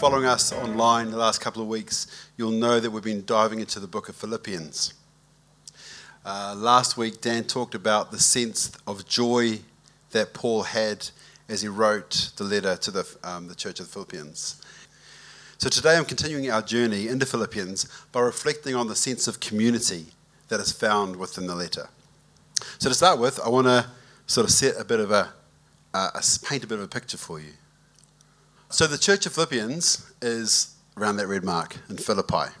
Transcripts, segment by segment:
following us online the last couple of weeks, you'll know that we've been diving into the book of Philippians. Uh, last week, Dan talked about the sense of joy that Paul had as he wrote the letter to the, um, the Church of the Philippians. So today I'm continuing our journey into Philippians by reflecting on the sense of community that is found within the letter. So to start with, I want to sort of set a bit of a, uh, paint a bit of a picture for you. So the Church of Philippians is around that red mark in Philippi.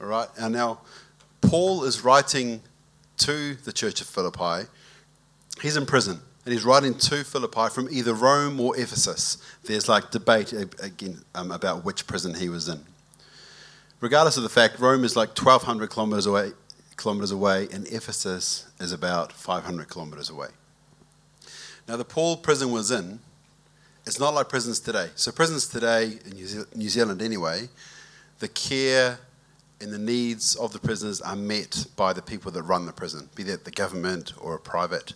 All right, and now Paul is writing to the Church of Philippi. He's in prison and he's writing to Philippi from either Rome or Ephesus. There's like debate again um, about which prison he was in. Regardless of the fact, Rome is like 1,200 kilometers away, kilometers away, and Ephesus is about 500 kilometers away. Now, the Paul prison was in, it's not like prisons today. So, prisons today, in New Zealand anyway, the care and the needs of the prisoners are met by the people that run the prison, be that the government or a private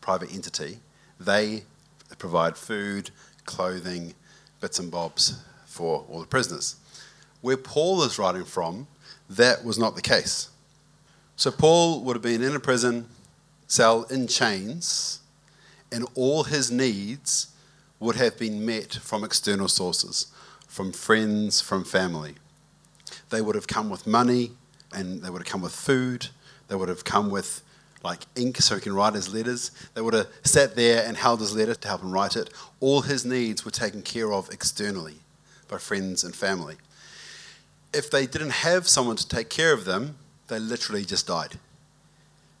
private entity, they provide food, clothing, bits and bobs for all the prisoners. Where Paul is writing from, that was not the case. So Paul would have been in a prison cell in chains, and all his needs would have been met from external sources, from friends, from family. They would have come with money, and they would have come with food, they would have come with like ink so he can write his letters. They would have sat there and held his letter to help him write it. All his needs were taken care of externally by friends and family. If they didn't have someone to take care of them, they literally just died.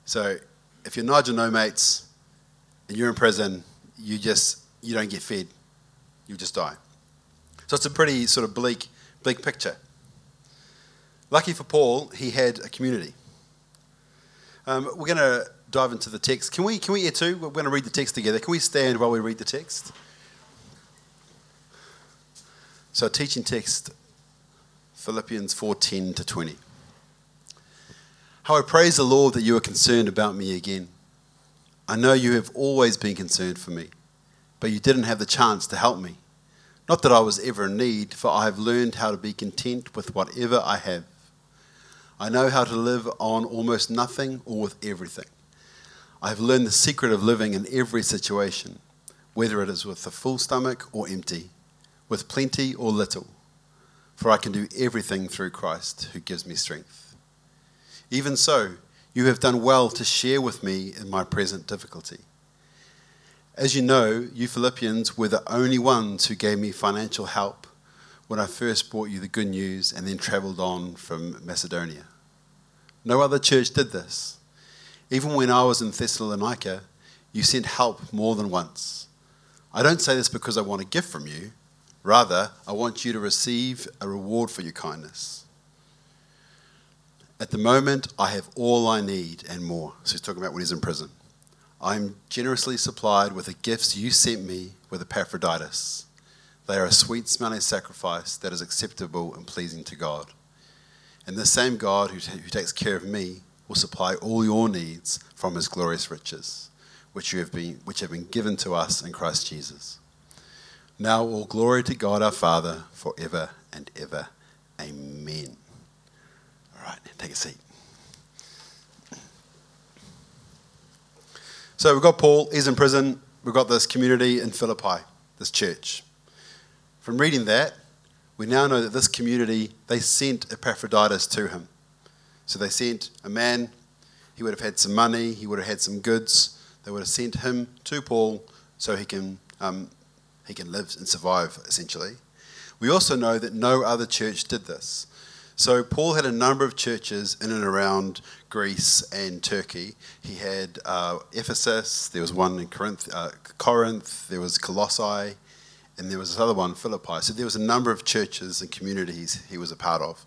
So if you're Nigel No Mates and you're in prison, you just you don't get fed. You just die. So it's a pretty sort of bleak, bleak picture. Lucky for Paul, he had a community. Um, we're going to dive into the text. Can we, can we, too, we're going to read the text together. Can we stand while we read the text? So, teaching text, Philippians 4:10 to 20. How I praise the Lord that you are concerned about me again. I know you have always been concerned for me, but you didn't have the chance to help me. Not that I was ever in need, for I have learned how to be content with whatever I have. I know how to live on almost nothing or with everything. I have learned the secret of living in every situation, whether it is with a full stomach or empty, with plenty or little. For I can do everything through Christ who gives me strength. Even so, you have done well to share with me in my present difficulty. As you know, you Philippians were the only ones who gave me financial help when I first brought you the good news and then traveled on from Macedonia. No other church did this. Even when I was in Thessalonica, you sent help more than once. I don't say this because I want a gift from you. Rather, I want you to receive a reward for your kindness. At the moment, I have all I need and more. So he's talking about when he's in prison. I'm generously supplied with the gifts you sent me with Epaphroditus. They are a sweet smelling sacrifice that is acceptable and pleasing to God. And the same God who, t- who takes care of me will supply all your needs from his glorious riches, which, you have been, which have been given to us in Christ Jesus. Now, all glory to God our Father forever and ever. Amen. All right, take a seat. So we've got Paul, he's in prison. We've got this community in Philippi, this church. From reading that, we now know that this community, they sent Epaphroditus to him. So they sent a man, he would have had some money, he would have had some goods. They would have sent him to Paul so he can, um, he can live and survive, essentially. We also know that no other church did this. So Paul had a number of churches in and around Greece and Turkey. He had uh, Ephesus, there was one in Corinth, uh, Corinth, there was Colossae, and there was this other one, Philippi. So there was a number of churches and communities he was a part of.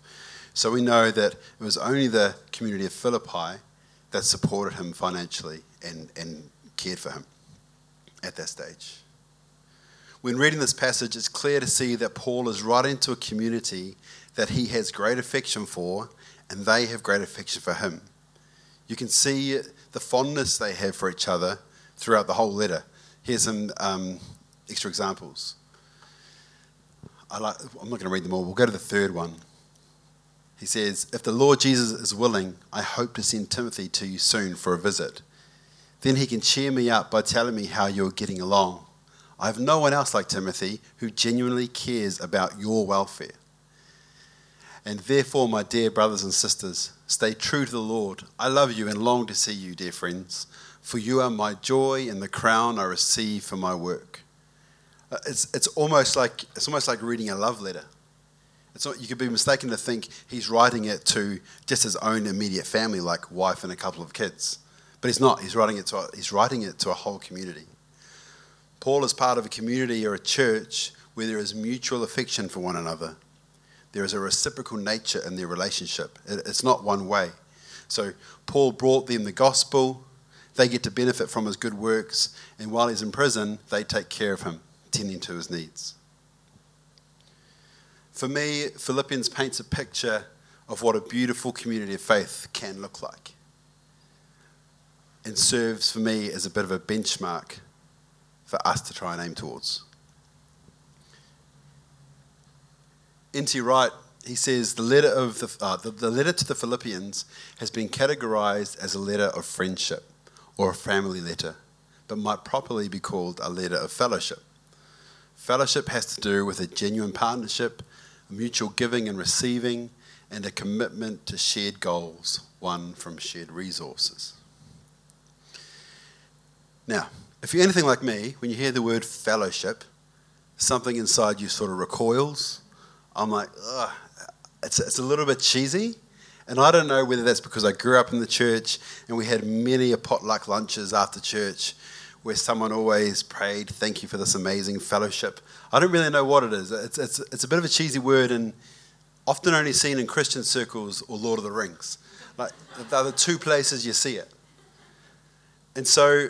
So we know that it was only the community of Philippi that supported him financially and, and cared for him at that stage. When reading this passage, it's clear to see that Paul is writing to a community that he has great affection for, and they have great affection for him. You can see the fondness they have for each other throughout the whole letter. Here's some um, extra examples. I like, I'm not going to read them all. We'll go to the third one. He says, If the Lord Jesus is willing, I hope to send Timothy to you soon for a visit. Then he can cheer me up by telling me how you're getting along. I have no one else like Timothy who genuinely cares about your welfare. And therefore, my dear brothers and sisters, stay true to the Lord. I love you and long to see you, dear friends, for you are my joy and the crown I receive for my work. Uh, it's, it's, almost like, it's almost like reading a love letter. It's not, you could be mistaken to think he's writing it to just his own immediate family, like wife and a couple of kids. But he's not. He's writing it to he's writing it to a whole community. Paul is part of a community or a church where there is mutual affection for one another. There is a reciprocal nature in their relationship. It's not one way. So Paul brought them the gospel. They get to benefit from his good works, and while he's in prison, they take care of him, tending to his needs. For me, Philippians paints a picture of what a beautiful community of faith can look like and serves for me as a bit of a benchmark for us to try and aim towards. N.T. Wright, he says the letter, of the, uh, the, the letter to the Philippians has been categorized as a letter of friendship or a family letter, but might properly be called a letter of fellowship. Fellowship has to do with a genuine partnership mutual giving and receiving, and a commitment to shared goals, one from shared resources. Now, if you're anything like me, when you hear the word fellowship, something inside you sort of recoils. I'm like, ugh, it's, it's a little bit cheesy. And I don't know whether that's because I grew up in the church and we had many a potluck lunches after church where someone always prayed, Thank you for this amazing fellowship. I don't really know what it is. It's, it's, it's a bit of a cheesy word and often only seen in Christian circles or Lord of the Rings. Like, they're the two places you see it. And so,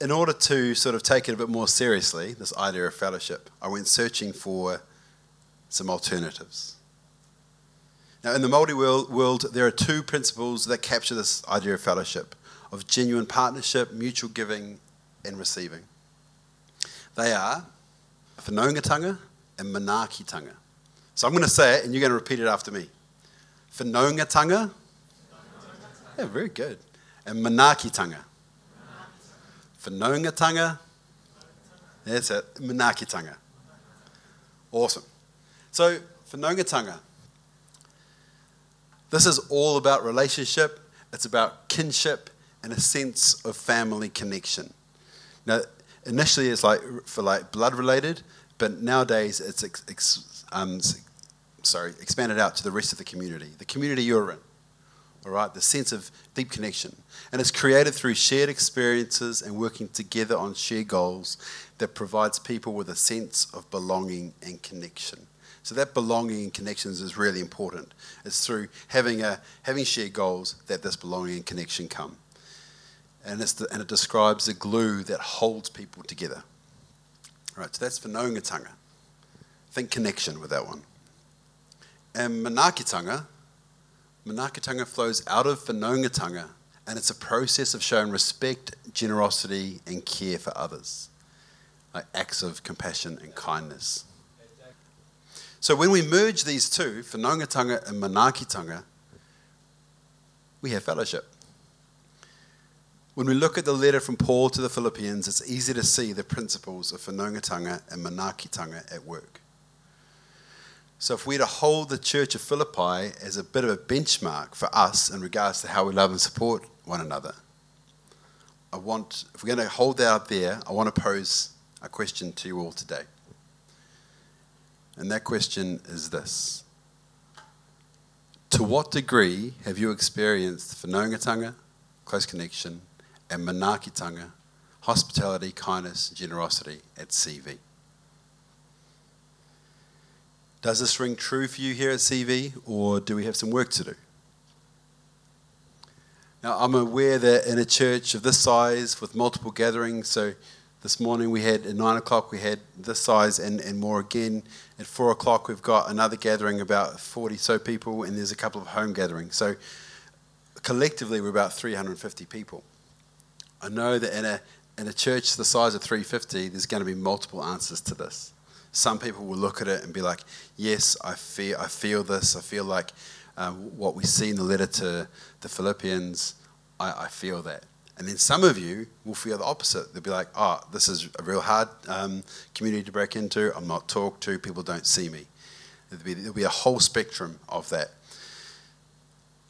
in order to sort of take it a bit more seriously, this idea of fellowship, I went searching for some alternatives. Now, in the Māori world, there are two principles that capture this idea of fellowship of genuine partnership, mutual giving, and receiving. They are whanaungatanga and manaakitanga. So I'm going to say it and you're going to repeat it after me. Whanaungatanga. Yeah, very good. And manaakitanga. Whanaungatanga. That's it. Manaakitanga. Awesome. So, for whanaungatanga. This is all about relationship, it's about kinship and a sense of family connection. Now, initially it's like for like blood related, but nowadays it's ex, ex, um, sorry expanded out to the rest of the community, the community you're in. All right, the sense of deep connection, and it's created through shared experiences and working together on shared goals that provides people with a sense of belonging and connection. So that belonging and connections is really important. It's through having a having shared goals that this belonging and connection come and, the, and it describes the glue that holds people together. All right, so that's for whanaungatanga. Think connection with that one. And manaakitanga, manaakitanga flows out of whanaungatanga, and it's a process of showing respect, generosity, and care for others, like acts of compassion and kindness. So when we merge these two, whanaungatanga and manaakitanga, we have fellowship. When we look at the letter from Paul to the Philippians, it's easy to see the principles of whanaungatanga and manaakitanga at work. So, if we're to hold the church of Philippi as a bit of a benchmark for us in regards to how we love and support one another, I want, if we're going to hold that up there, I want to pose a question to you all today. And that question is this To what degree have you experienced whanaungatanga, close connection, and manaakitanga, hospitality, kindness, generosity at CV. Does this ring true for you here at CV, or do we have some work to do? Now, I'm aware that in a church of this size with multiple gatherings, so this morning we had at 9 o'clock we had this size and, and more again. At 4 o'clock we've got another gathering, about 40 so people, and there's a couple of home gatherings. So collectively we're about 350 people. I know that in a, in a church the size of 350, there's going to be multiple answers to this. Some people will look at it and be like, yes, I feel, I feel this. I feel like um, what we see in the letter to the Philippians, I, I, feel that. And then some of you will feel the opposite. They'll be like, oh, this is a real hard um, community to break into. I'm not talked to. People don't see me. There'll be, there'll be a whole spectrum of that.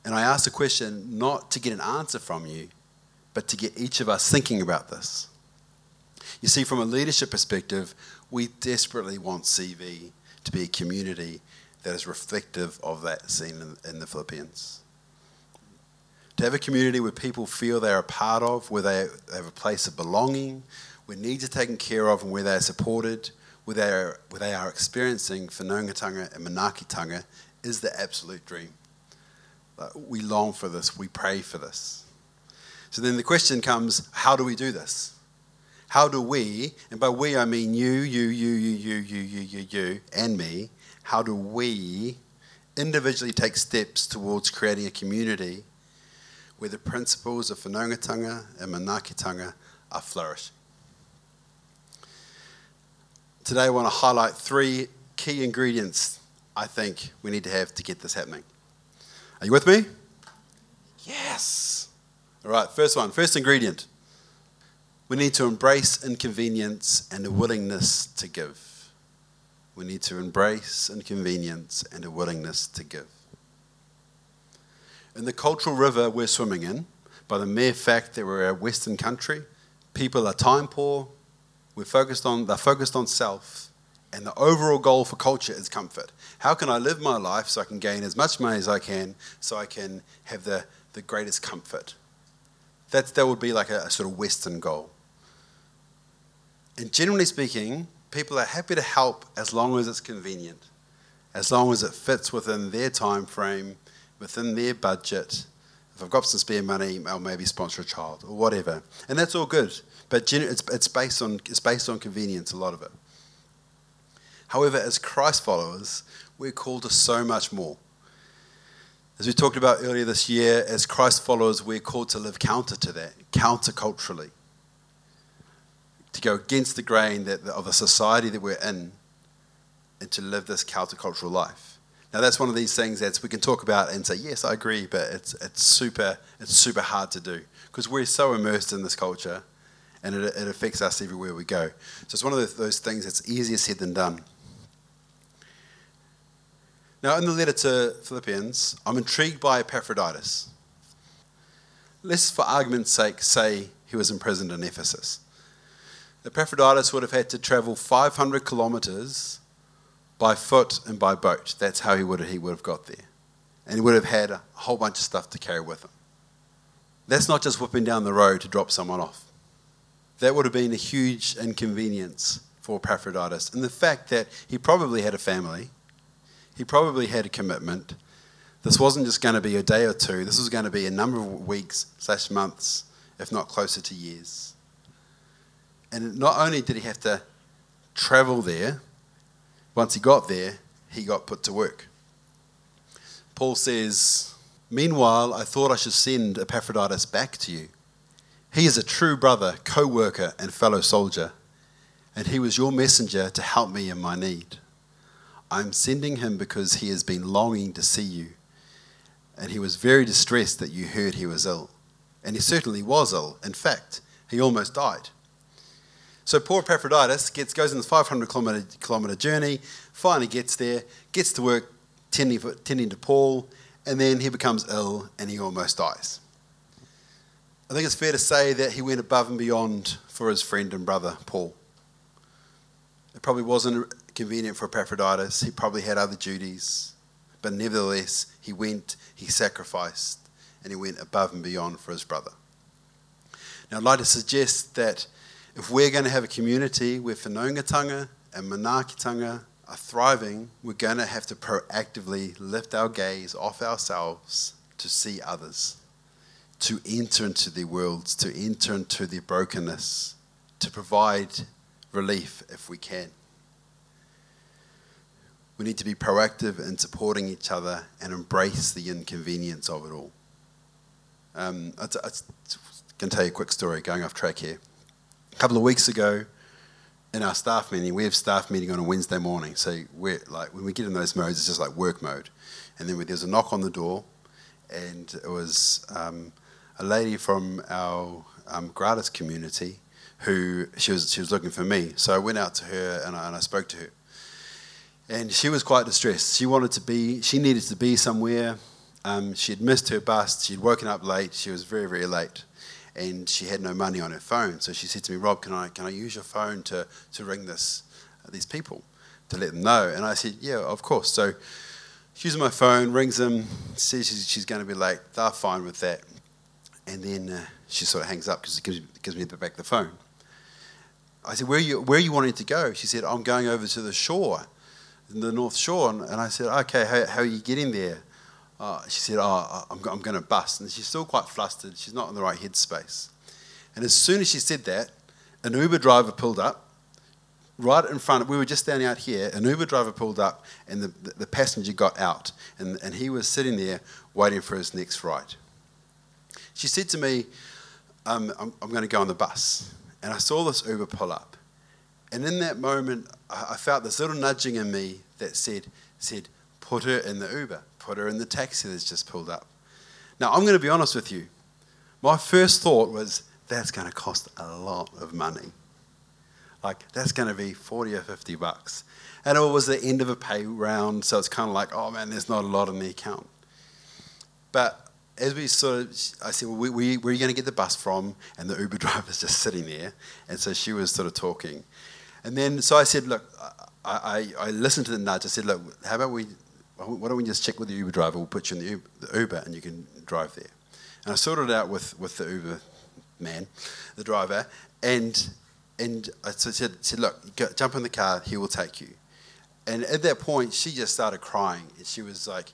And I asked the question not to get an answer from you, but to get each of us thinking about this. You see, from a leadership perspective, we desperately want CV to be a community that is reflective of that seen in, in the Philippians. To have a community where people feel they're a part of, where they have a place of belonging, where needs are taken care of, and where they are supported, where they are, where they are experiencing whanaungatanga and manaakitanga, is the absolute dream. We long for this, we pray for this. So then the question comes how do we do this? How do we, and by we I mean you, you, you, you, you, you, you, you, you, and me, how do we individually take steps towards creating a community where the principles of whanaungatanga and manaakitanga are flourishing? Today I want to highlight three key ingredients I think we need to have to get this happening. Are you with me? Yes. All right, first one, first ingredient. We need to embrace inconvenience and a willingness to give. We need to embrace inconvenience and a willingness to give. In the cultural river we're swimming in, by the mere fact that we're a Western country, people are time poor, we're focused on, they're focused on self, and the overall goal for culture is comfort. How can I live my life so I can gain as much money as I can so I can have the, the greatest comfort? That's, that would be like a, a sort of Western goal. And generally speaking, people are happy to help as long as it's convenient, as long as it fits within their time frame, within their budget. If I've got some spare money, I'll maybe sponsor a child or whatever. And that's all good. But it's, it's, based on, it's based on convenience, a lot of it. However, as Christ followers, we're called to so much more. As we talked about earlier this year, as Christ followers, we're called to live counter to that, counterculturally, to go against the grain that, of the society that we're in, and to live this countercultural life. Now, that's one of these things that we can talk about and say, yes, I agree, but it's, it's, super, it's super hard to do because we're so immersed in this culture and it, it affects us everywhere we go. So it's one of those things that's easier said than done. Now, in the letter to Philippians, I'm intrigued by Epaphroditus. Let's, for argument's sake, say he was imprisoned in Ephesus. Epaphroditus would have had to travel 500 kilometers by foot and by boat. That's how he would have, he would have got there. And he would have had a whole bunch of stuff to carry with him. That's not just whipping down the road to drop someone off. That would have been a huge inconvenience for Epaphroditus. And the fact that he probably had a family, he probably had a commitment. This wasn't just going to be a day or two, this was going to be a number of weeks slash months, if not closer to years. And not only did he have to travel there, once he got there, he got put to work. Paul says, Meanwhile, I thought I should send Epaphroditus back to you. He is a true brother, co worker, and fellow soldier, and he was your messenger to help me in my need. I'm sending him because he has been longing to see you. And he was very distressed that you heard he was ill. And he certainly was ill. In fact, he almost died. So poor Epaphroditus gets, goes on this 500 kilometer, kilometer journey, finally gets there, gets to work tending, tending to Paul, and then he becomes ill and he almost dies. I think it's fair to say that he went above and beyond for his friend and brother, Paul. It probably wasn't convenient for Epaphroditus. He probably had other duties. But nevertheless, he went, he sacrificed, and he went above and beyond for his brother. Now, I'd like to suggest that if we're going to have a community where whanaungatanga and manaakitanga are thriving, we're going to have to proactively lift our gaze off ourselves to see others, to enter into their worlds, to enter into their brokenness, to provide relief if we can. We need to be proactive in supporting each other and embrace the inconvenience of it all. Um, can tell you a quick story going off track here. A couple of weeks ago in our staff meeting, we have staff meeting on a Wednesday morning. So we're like when we get in those modes, it's just like work mode. And then there's a knock on the door, and it was um, a lady from our um, gratis community who she was she was looking for me. So I went out to her and I, and I spoke to her, and she was quite distressed. She wanted to be she needed to be somewhere. Um, she had missed her bus. She'd woken up late. She was very very late and she had no money on her phone. So she said to me, Rob, can I, can I use your phone to, to ring this, uh, these people to let them know? And I said, yeah, of course. So she uses my phone, rings them, says she's, she's going to be late. They're fine with that. And then uh, she sort of hangs up because it gives, gives me back the phone. I said, where are, you, where are you wanting to go? She said, I'm going over to the shore, the North Shore. And, and I said, okay, how, how are you getting there? Uh, she said, Oh, I'm, I'm going to bust. And she's still quite flustered. She's not in the right headspace. And as soon as she said that, an Uber driver pulled up right in front of, we were just standing out here, an Uber driver pulled up and the, the, passenger got out and, and he was sitting there waiting for his next ride. She said to me, um, I'm, I'm going to go on the bus. And I saw this Uber pull up. And in that moment, I, I felt this little nudging in me that said, said, put her in the Uber put her in the taxi that's just pulled up. Now, I'm going to be honest with you. My first thought was, that's going to cost a lot of money. Like, that's going to be 40 or 50 bucks. And it was the end of a pay round, so it's kind of like, oh man, there's not a lot in the account. But as we sort of, I said, well, where, are you going to get the bus from? And the Uber driver's just sitting there. And so she was sort of talking. And then, so I said, look, I, I, I listened to the nudge. I said, look, how about we why don't we just check with the Uber driver? We'll put you in the Uber, the Uber and you can drive there. And I sorted it out with, with the Uber man, the driver, and and I said, said look, go, jump in the car, he will take you. And at that point, she just started crying. And she was like,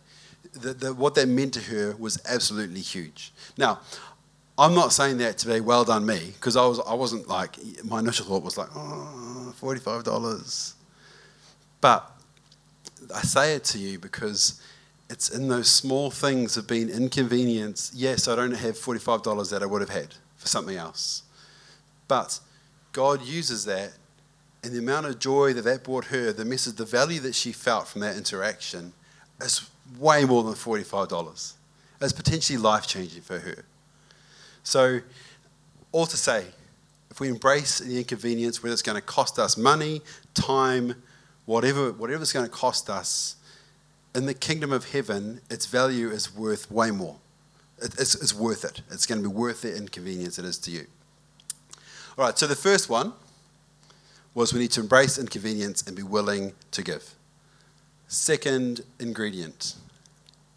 the, the, what that meant to her was absolutely huge. Now, I'm not saying that to be well done me, because I, was, I wasn't like, my initial thought was like, oh, $45. But I say it to you because it's in those small things of being inconvenienced. Yes, I don't have $45 that I would have had for something else. But God uses that, and the amount of joy that that brought her, the message, the value that she felt from that interaction, is way more than $45. It's potentially life changing for her. So, all to say, if we embrace the inconvenience, whether it's going to cost us money, time, whatever, whatever it's going to cost us, in the kingdom of heaven, its value is worth way more. It, it's, it's worth it. It's going to be worth the inconvenience it is to you. All right, so the first one was we need to embrace inconvenience and be willing to give. Second ingredient,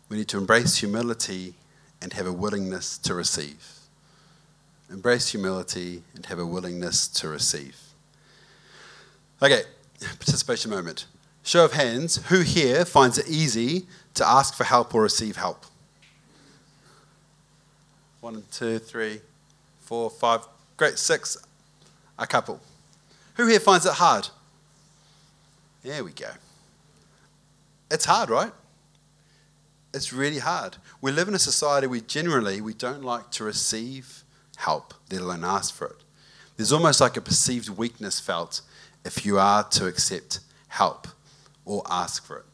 we need to embrace humility and have a willingness to receive. Embrace humility and have a willingness to receive. Okay, participation moment. Show of hands, who here finds it easy to ask for help or receive help? One, two, three, four, five. Great, six. A couple. Who here finds it hard? There we go. It's hard, right? It's really hard. We live in a society where generally we don't like to receive help, let alone ask for it. There's almost like a perceived weakness felt if you are to accept help or ask for it.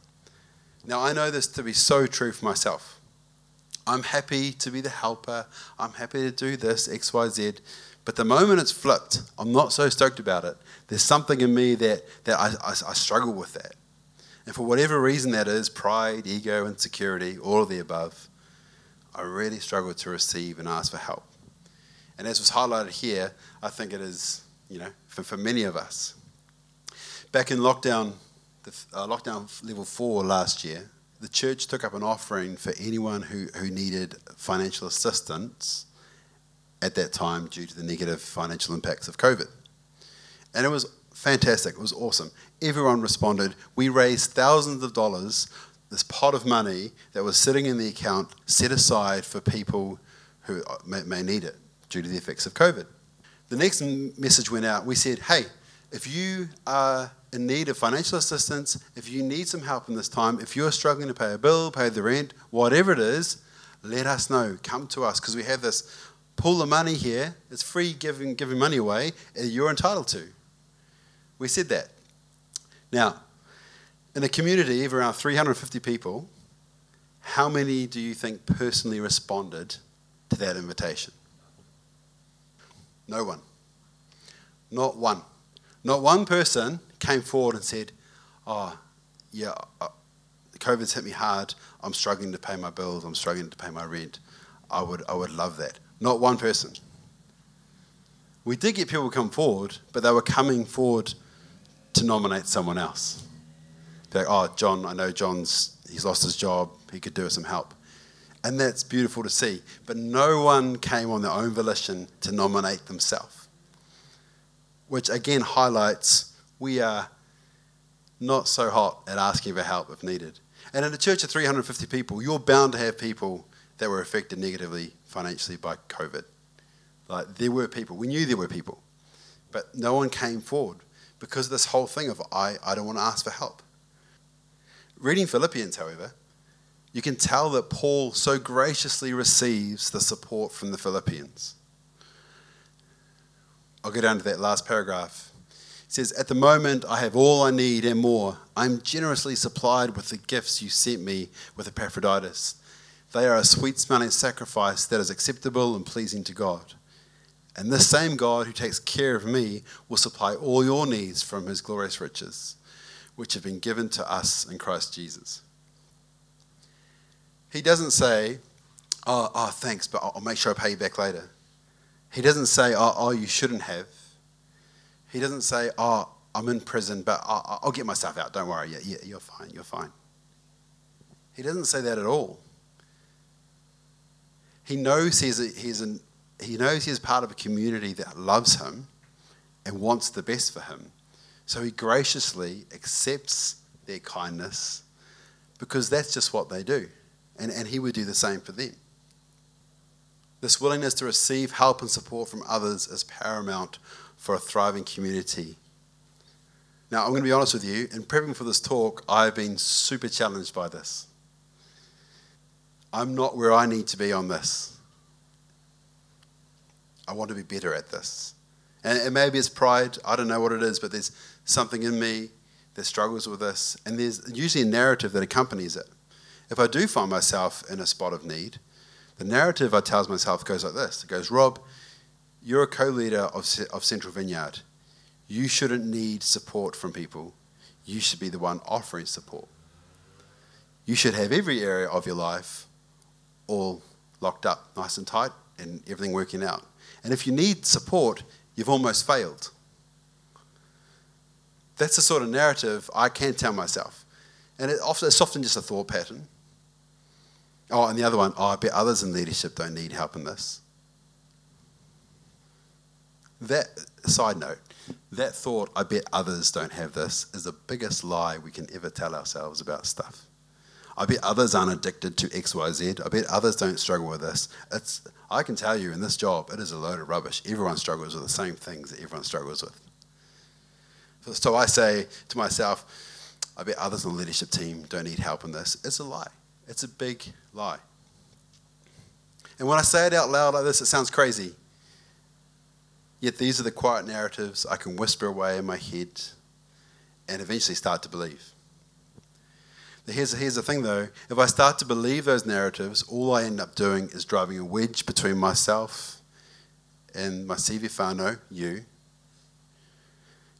Now, I know this to be so true for myself. I'm happy to be the helper. I'm happy to do this, X, Y, Z. But the moment it's flipped, I'm not so stoked about it. There's something in me that, that I, I, I struggle with that. And for whatever reason that is pride, ego, insecurity, all of the above I really struggle to receive and ask for help. And as was highlighted here, I think it is, you know, for, for many of us. Back in lockdown, uh, lockdown level four last year, the church took up an offering for anyone who, who needed financial assistance at that time due to the negative financial impacts of COVID. And it was fantastic, it was awesome. Everyone responded. We raised thousands of dollars, this pot of money that was sitting in the account set aside for people who uh, may, may need it due to the effects of COVID. The next message went out. We said, hey, if you are in need of financial assistance, if you need some help in this time, if you're struggling to pay a bill, pay the rent, whatever it is, let us know. Come to us because we have this pool of money here. It's free giving, giving money away. Uh, you're entitled to. We said that. Now, in a community of around 350 people, how many do you think personally responded to that invitation? No one. Not one. Not one person came forward and said, Oh, yeah, uh, COVID's hit me hard. I'm struggling to pay my bills. I'm struggling to pay my rent. I would, I would love that. Not one person. We did get people come forward, but they were coming forward to nominate someone else. They're like, oh, John, I know John's, he's lost his job. He could do us some help. And that's beautiful to see. But no one came on their own volition to nominate themselves, which again highlights we are not so hot at asking for help if needed. And in a church of 350 people, you're bound to have people that were affected negatively financially by COVID. Like there were people, we knew there were people, but no one came forward because of this whole thing of I, I don't want to ask for help. Reading Philippians, however, you can tell that Paul so graciously receives the support from the Philippians. I'll go down to that last paragraph. Says, At the moment, I have all I need and more. I'm generously supplied with the gifts you sent me with Epaphroditus. They are a sweet smelling sacrifice that is acceptable and pleasing to God. And this same God who takes care of me will supply all your needs from his glorious riches, which have been given to us in Christ Jesus. He doesn't say, oh, oh thanks, but I'll make sure I pay you back later. He doesn't say, oh, oh you shouldn't have. He doesn't say, oh, I'm in prison, but I'll, get myself out. Don't worry. Yeah, yeah, you're fine. You're fine. He doesn't say that at all. He knows he's, a, he's an, he knows he's part of a community that loves him and wants the best for him. So he graciously accepts their kindness because that's just what they do and, and he would do the same for them. This willingness to receive help and support from others is paramount for a thriving community. Now, I'm going to be honest with you, in prepping for this talk, I've been super challenged by this. I'm not where I need to be on this. I want to be better at this. And, maybe it's pride, I don't know what it is, but there's something in me that struggles with this. And there's usually a narrative that accompanies it if I do find myself in a spot of need, the narrative I tell myself goes like this. It goes, Rob, you're a co-leader of, of Central Vineyard. You shouldn't need support from people. You should be the one offering support. You should have every area of your life all locked up, nice and tight, and everything working out. And if you need support, you've almost failed. That's the sort of narrative I can tell myself. And it often, it's often just a thought pattern. Oh, and the other one, oh, I bet others in leadership don't need help in this. That, side note, that thought, I bet others don't have this, is the biggest lie we can ever tell ourselves about stuff. I bet others aren't addicted to XYZ. I bet others don't struggle with this. It's, I can tell you in this job, it is a load of rubbish. Everyone struggles with the same things that everyone struggles with. So I say to myself, I bet others on the leadership team don't need help in this. It's a lie. It's a big lie. And when I say it out loud like this, it sounds crazy. Yet these are the quiet narratives I can whisper away in my head and eventually start to believe. Here's, here's the thing though if I start to believe those narratives, all I end up doing is driving a wedge between myself and my CV whānau, you.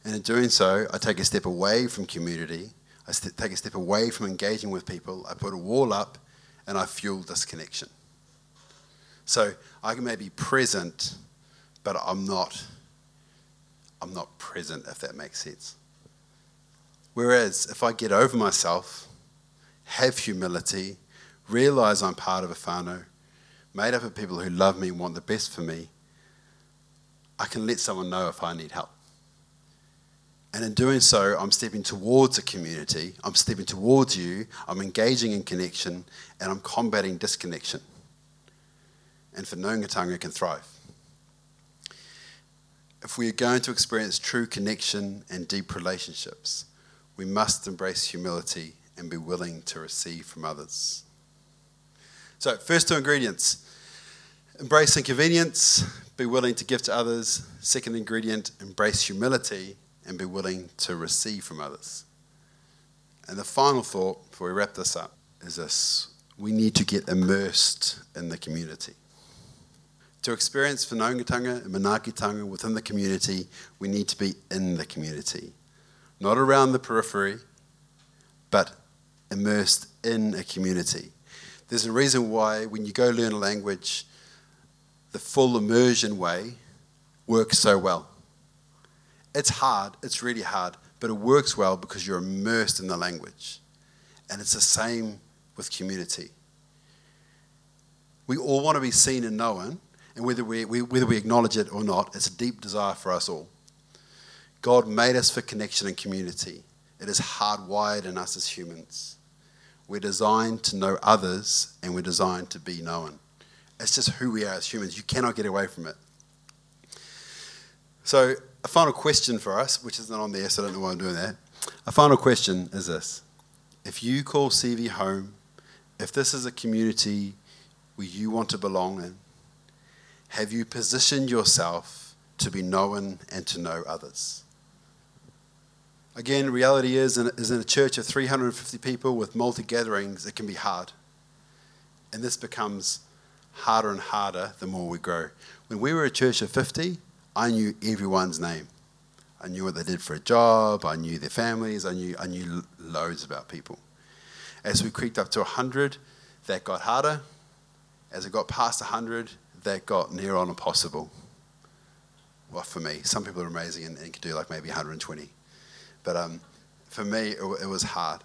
And in doing so, I take a step away from community I st- take a step away from engaging with people. I put a wall up and I fuel disconnection. So I can maybe present, but I'm not. I'm not present, if that makes sense. Whereas if I get over myself, have humility, realize I'm part of a whānau, made up of people who love me and want the best for me, I can let someone know if I need help. And in doing so, I'm stepping towards a community, I'm stepping towards you, I'm engaging in connection, and I'm combating disconnection. And whanaungatanga can thrive. If we are going to experience true connection and deep relationships, we must embrace humility and be willing to receive from others. So, first two ingredients embrace inconvenience, be willing to give to others. Second ingredient, embrace humility and be willing to receive from others. And the final thought before we wrap this up is this we need to get immersed in the community. To experience whanaungatanga and manaakitanga within the community, we need to be in the community. Not around the periphery, but immersed in a community. There's a reason why when you go learn a language, the full immersion way works so well. It's hard, it's really hard, but it works well because you're immersed in the language. And it's the same with community. We all want to be seen and known, and whether we, we, whether we acknowledge it or not, it's a deep desire for us all. God made us for connection and community. It is hardwired in us as humans. We're designed to know others, and we're designed to be known. It's just who we are as humans. You cannot get away from it. So, a final question for us, which is not on there, so I don't know why I'm doing that. A final question is this If you call CV home, if this is a community where you want to belong in, have you positioned yourself to be known and to know others? Again, reality is, is in a church of 350 people with multi gatherings, it can be hard. And this becomes harder and harder the more we grow. When we were a church of 50, I knew everyone's name. I knew what they did for a job, I knew their families, I knew, I knew loads about people. As we creeped up to 100, that got harder. As it got past 100, that got near on impossible. Well, for me, some people are amazing and, and could do like maybe 120. But um, for me, it, it was hard.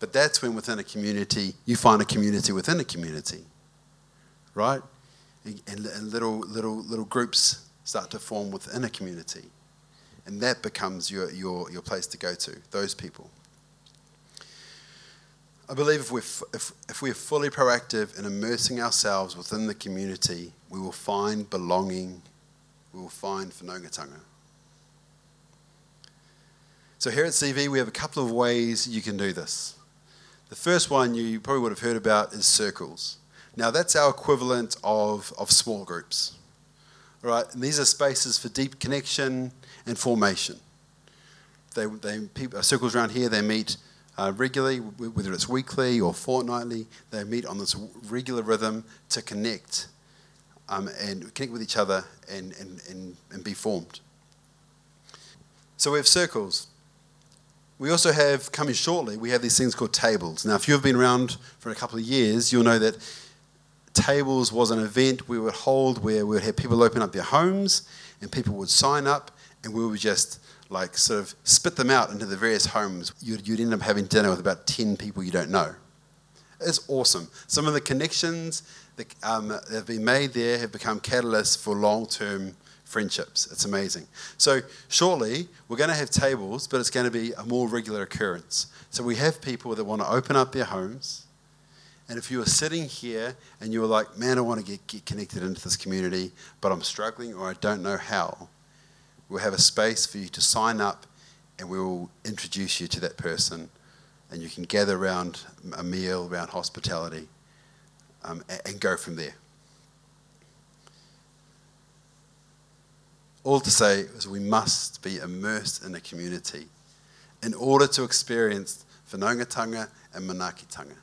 But that's when within a community, you find a community within a community, right? And, and little, little, little groups start to form within a community. And that becomes your, your, your place to go to, those people. I believe if we're, if, if we're fully proactive in immersing ourselves within the community, we will find belonging, we will find whanaungatanga. So here at CV, we have a couple of ways you can do this. The first one you probably would have heard about is circles. Now, that's our equivalent of, of small groups. All right, and these are spaces for deep connection and formation. They, they, people, circles around here, they meet uh, regularly, whether it's weekly or fortnightly. They meet on this regular rhythm to connect um, and connect with each other and, and, and, and be formed. So we have circles. We also have, coming shortly, we have these things called tables. Now, if you've been around for a couple of years, you'll know that tables was an event we would hold where we would have people open up their homes and people would sign up and we would just like sort of spit them out into the various homes. You'd, you'd end up having dinner with about 10 people you don't know. It's awesome. Some of the connections that, um, that have been made there have become catalysts for long term friendships. It's amazing. So, shortly, we're going to have tables, but it's going to be a more regular occurrence. So, we have people that want to open up their homes and if you are sitting here and you're like, man, I want to get, get connected into this community, but I'm struggling or I don't know how, we'll have a space for you to sign up and we will introduce you to that person. And you can gather around a meal, around hospitality, um, and, go from there. All to say is we must be immersed in a community in order to experience whanaungatanga and manaakitanga.